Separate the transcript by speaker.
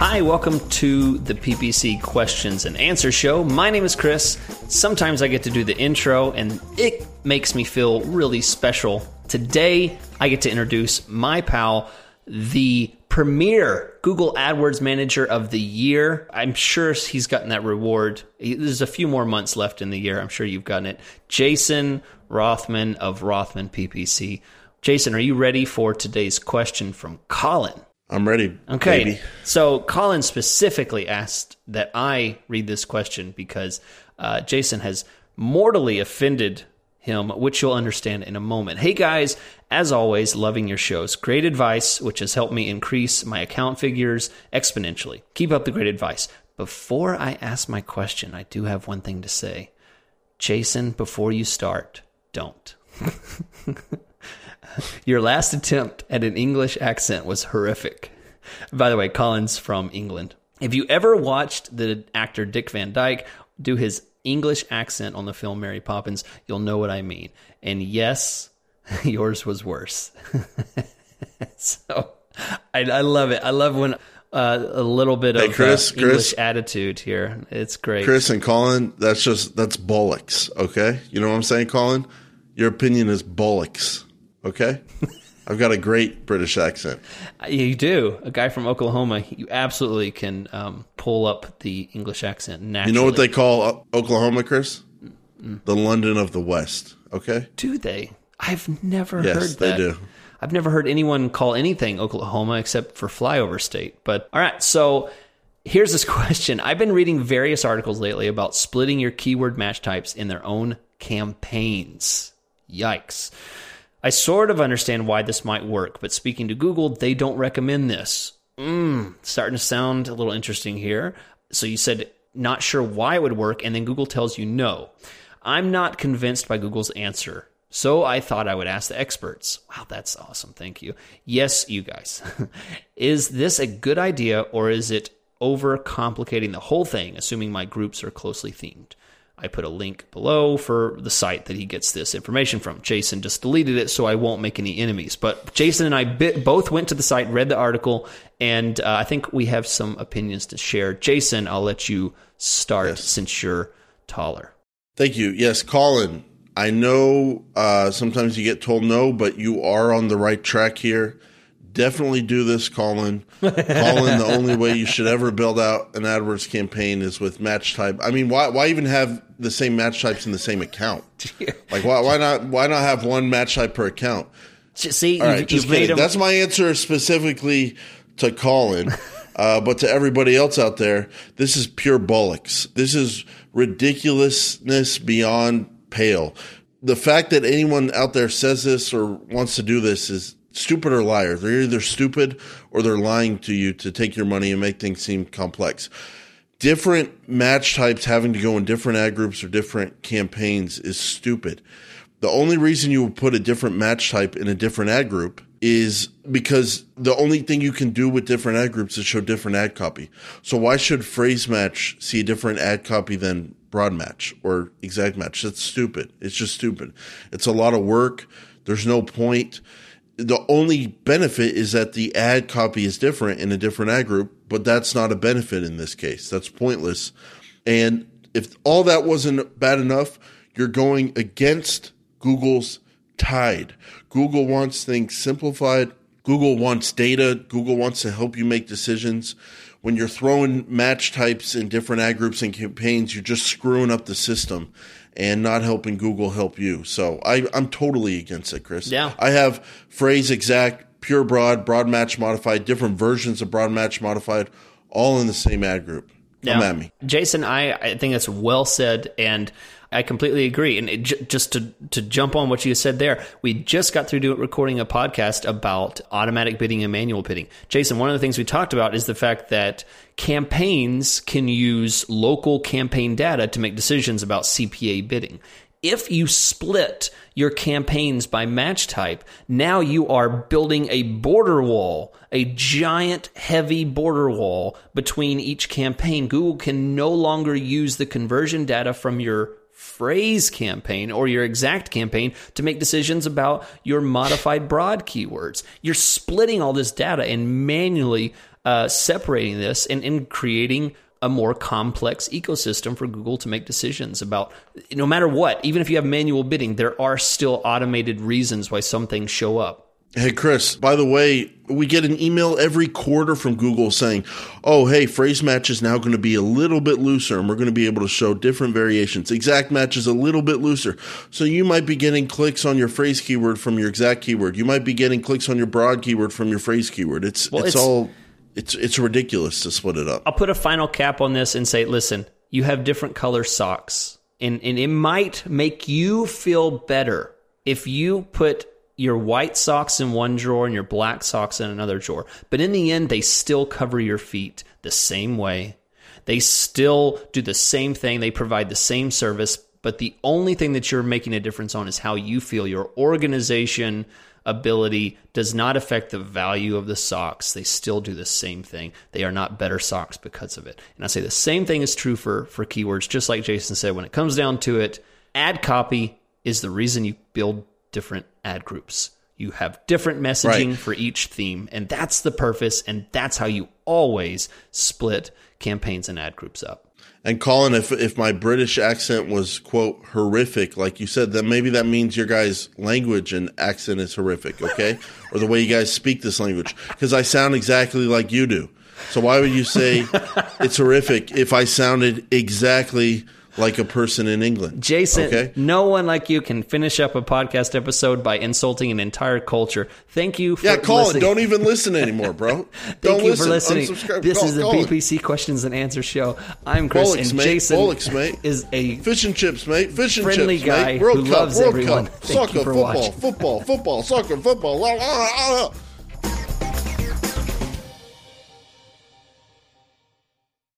Speaker 1: Hi, welcome to the PPC Questions and Answer Show. My name is Chris. Sometimes I get to do the intro, and it makes me feel really special. Today, I get to introduce my pal, the premier Google AdWords Manager of the Year. I'm sure he's gotten that reward. There's a few more months left in the year. I'm sure you've gotten it. Jason Rothman of Rothman PPC. Jason, are you ready for today's question from Colin?
Speaker 2: I'm ready.
Speaker 1: Okay.
Speaker 2: Baby.
Speaker 1: So Colin specifically asked that I read this question because uh, Jason has mortally offended him, which you'll understand in a moment. Hey guys, as always, loving your shows. Great advice, which has helped me increase my account figures exponentially. Keep up the great advice. Before I ask my question, I do have one thing to say. Jason, before you start, don't. Your last attempt at an English accent was horrific. By the way, Colin's from England. If you ever watched the actor Dick Van Dyke do his English accent on the film Mary Poppins, you'll know what I mean. And yes, yours was worse. so I, I, love it. I love when uh, a little bit
Speaker 2: Hey,
Speaker 1: of
Speaker 2: Chris,
Speaker 1: uh, English
Speaker 2: Chris.
Speaker 1: attitude here. It's great.
Speaker 2: Chris and Colin, that's just that's bollocks. Okay, you know what I'm saying, Colin? Your opinion is bollocks. Okay, I've got a great British accent.
Speaker 1: Uh, You do. A guy from Oklahoma, you absolutely can um, pull up the English accent naturally.
Speaker 2: You know what they call uh, Oklahoma, Chris? The London of the West. Okay.
Speaker 1: do they? I've never
Speaker 2: Yes,
Speaker 1: heard
Speaker 2: they do.
Speaker 1: I've never heard anyone call anything Oklahoma except for flyover state. But all right, so here's this question. I've been reading various articles lately about splitting your keyword match types in their own campaigns. Yikes. I sort of understand why this might work, but speaking to Google, they don't recommend this. Mm, starting to sound a little interesting here. So you said not sure why it would work, and then Google tells you no. I'm not convinced by Google's answer. So I thought I would ask the experts. Wow, that's awesome. Thank you. Yes, you guys. is this a good idea or is it overcomplicating the whole thing, assuming my groups are closely themed? I put a link below for the site that he gets this information from. Jason just deleted it, so I won't make any enemies. But Jason and I bit, both went to the site, read the article, and uh, I think we have some opinions to share. Jason, I'll let you start
Speaker 2: Yes.
Speaker 1: since you're taller.
Speaker 2: Thank you. Yes, Colin. I know uh, sometimes you get told no, but you are on the right track here. Definitely do this, Colin. Colin, the only way you should ever build out an AdWords campaign is with match type. I mean, why why even have the same match types in the same account? Like why why not why not have one match type per account?
Speaker 1: See,
Speaker 2: All
Speaker 1: you've,
Speaker 2: just
Speaker 1: you've
Speaker 2: kidding.
Speaker 1: him.
Speaker 2: That's my answer specifically to Colin. Uh, but to everybody else out there, this is pure bollocks. This is ridiculousness beyond pale. The fact that anyone out there says this or wants to do this is stupid or liar. They're either stupid or they're lying to you to take your money and make things seem complex. Different match types having to go in different ad groups or different campaigns is stupid. The only reason you would put a different match type in a different ad group is because the only thing you can do with different ad groups is show different ad copy. So why should phrase match see a different ad copy than broad match or exact match? That's stupid. It's just stupid. It's a lot of work. There's no point. The only benefit is that the ad copy is different in a different ad group, but that's not a benefit in this case. That's pointless. And if all that wasn't bad enough, you're going against Google's tide. Google wants things simplified. Google wants data. Google wants to help you make decisions. When you're throwing match types in different ad groups and campaigns, you're just screwing up the system and not helping Google help you. So I, I'm totally against it, Chris.
Speaker 1: Yeah.
Speaker 2: I have phrase exact, pure broad, broad match modified, different versions of broad match modified, all in the same ad group. Come
Speaker 1: Now,
Speaker 2: at me.
Speaker 1: Jason. I, I think that's well said, and I completely agree. And it, j- just to to jump on what you said there, we just got through doing, recording a podcast about automatic bidding and manual bidding. Jason, one of the things we talked about is the fact that campaigns can use local campaign data to make decisions about CPA bidding. If you split your campaigns by match type, now you are building a border wall, a giant, heavy border wall between each campaign. Google can no longer use the conversion data from your phrase campaign or your exact campaign to make decisions about your modified broad keywords. You're splitting all this data and manually uh, separating this and, and creating a more complex ecosystem for Google to make decisions about no matter what, even if you have manual bidding, there are still automated reasons why some things show up.
Speaker 2: Hey, Chris, by the way, we get an email every quarter from Google saying, oh, hey, phrase match is now going to be a little bit looser and we're going to be able to show different variations. Exact match is a little bit looser. So you might be getting clicks on your phrase keyword from your exact keyword. You might be getting clicks on your broad keyword from your phrase keyword. It's, well, it's, it's all, it's, it's ridiculous to split it up.
Speaker 1: I'll put a final cap on this and say, listen, you have different color socks and, and it might make you feel better if you put your white socks in one drawer and your black socks in another drawer. But in the end, they still cover your feet the same way. They still do the same thing. They provide the same service. But the only thing that you're making a difference on is how you feel. Your organization ability does not affect the value of the socks. They still do the same thing. They are not better socks because of it. And I say the same thing is true for, for keywords, just like Jason said. When it comes down to it, ad copy is the reason you build different ad groups. You have different messaging right. for each theme, and that's the purpose, and that's how you always split campaigns and ad groups up.
Speaker 2: And Colin, if if my British accent was quote horrific, like you said, then maybe that means your guys' language and accent is horrific, okay? or the way you guys speak this language, because I sound exactly like you do. So why would you say it's horrific if I sounded exactly like a person in England.
Speaker 1: Jason, okay? no one like you can finish up a podcast episode by insulting an entire culture. Thank you for
Speaker 2: Yeah, call
Speaker 1: listening.
Speaker 2: it. Don't even listen anymore, bro.
Speaker 1: Thank
Speaker 2: Don't
Speaker 1: you
Speaker 2: listen.
Speaker 1: for listening.
Speaker 2: Unsubscribe.
Speaker 1: This
Speaker 2: call,
Speaker 1: is the PPC it. Questions and Answers Show. I'm Chris, and
Speaker 2: mate.
Speaker 1: Jason
Speaker 2: Bullocks, mate.
Speaker 1: is a
Speaker 2: fish and chips, mate. Fish and
Speaker 1: friendly
Speaker 2: chips,
Speaker 1: guy
Speaker 2: mate. World
Speaker 1: who
Speaker 2: Cup,
Speaker 1: loves
Speaker 2: World
Speaker 1: everyone.
Speaker 2: Cup,
Speaker 1: Thank
Speaker 2: soccer, football, football, football, soccer, football.